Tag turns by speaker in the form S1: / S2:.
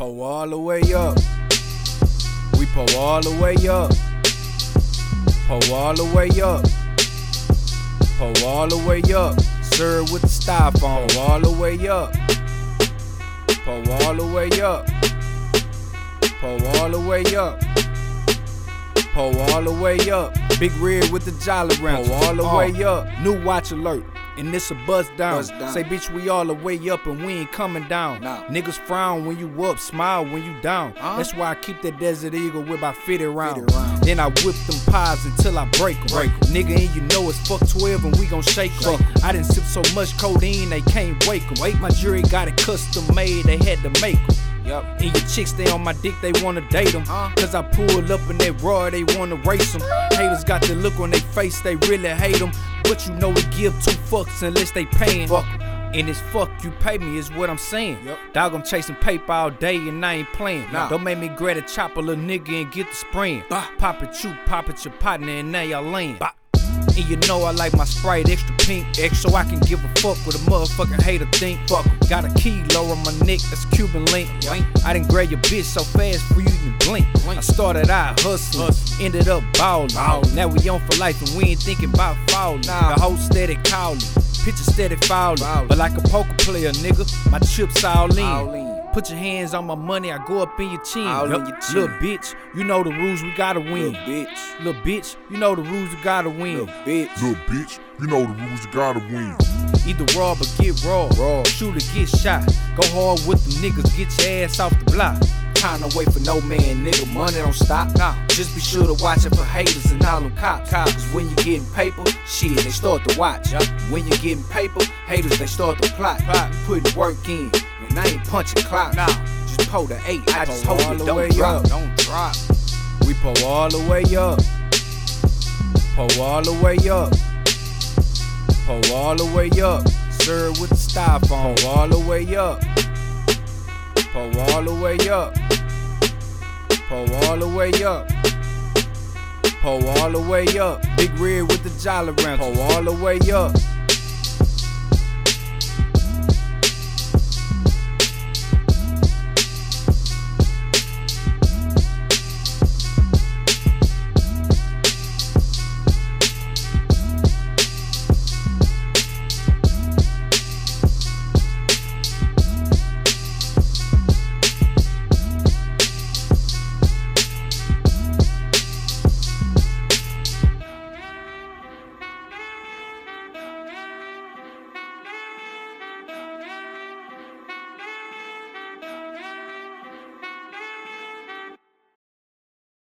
S1: Pull all the way up. We pull all the way up. Pull all the way up. Pull all the way up. Serve with the styrofoam. Pull all the way up. Pull all the way up. Pull all the way up. Pull all the way up. Big red with the jolly round. Pull all the
S2: Uh.
S1: way up. New watch alert. And this a buzz down.
S2: Buzz down.
S1: Say, bitch, we all the way up and we ain't coming down.
S2: Nah.
S1: Niggas frown when you up, smile when you down.
S2: Huh?
S1: That's why I keep that Desert Eagle with about 50 rounds.
S2: 50 rounds.
S1: Then I whip them pies until I break 'em.
S2: Break.
S1: Nigga, and you know it's fuck 12 and we gon' shake 'em.
S2: Shake 'em.
S1: I done sip so much codeine they can't wake 'em. Wake my jury got it custom made, they had to make 'em.
S2: Yup.
S1: And your chicks stay on my dick, they wanna date them.
S2: Huh?
S1: Cause I pull up in that raw, they wanna race them. Haters got the look on their face, they really hate them. But you know we give two fucks unless they paying.
S2: Fuck.
S1: And it's fuck you pay me is what I'm saying.
S2: Yup.
S1: Dog, I'm chasing paper all day and I ain't playing.
S2: Nah.
S1: Don't make me grab a chopper, little nigga, and get the spraying.
S2: Bah.
S1: Pop it, you pop it, your partner, and now y'all laying. And you know I like my Sprite extra pink, extra so I can give a fuck what a motherfucking hater think. Fuck, got a kilo on my neck, that's Cuban link. I didn't grab your bitch so fast for you to blink. I started out hustling, ended up ballin'.
S2: Ballin'.
S1: Now we on for life and we ain't thinking about falling. The whole steady calling, picture steady falling.
S2: Fouling.
S1: But like a poker player, nigga, my chips all in.
S2: All in.
S1: Put your hands on my money, I go up in your chin.
S2: All in your chin.
S1: Little bitch, you know the rules, we gotta win.
S2: Little bitch.
S1: Little bitch, you know the rules, we gotta win.
S2: Little bitch.
S3: Little bitch, you know the rules, you gotta win.
S1: Either rob or get robbed.
S2: Robbed.
S1: Shoot or get shot. Go hard with them niggas, get your ass off the block.
S2: Time to wait for no man, nigga. Money don't stop. Nah. Just be sure to watch it for haters and all them cops. Cause when you getting paper, shit, they start to watch.
S1: Yup.
S2: When you getting paper, haters, they start to plot.
S1: Plot.
S2: Putting work in. And I ain't punching clock.
S1: Nah.
S2: Just pull the eight. I just
S1: Pull
S2: hope it
S1: the
S2: don't
S1: way
S2: drop.
S1: up.
S2: Don't drop.
S1: We pull all the way up. Pull all the way up. Pull all the way up. Serve with the styrofoam. Pull all the way up. Pull all the way up. Pull all the way up. Pull all the way up. Big red with the jolly round. Pull all the way up.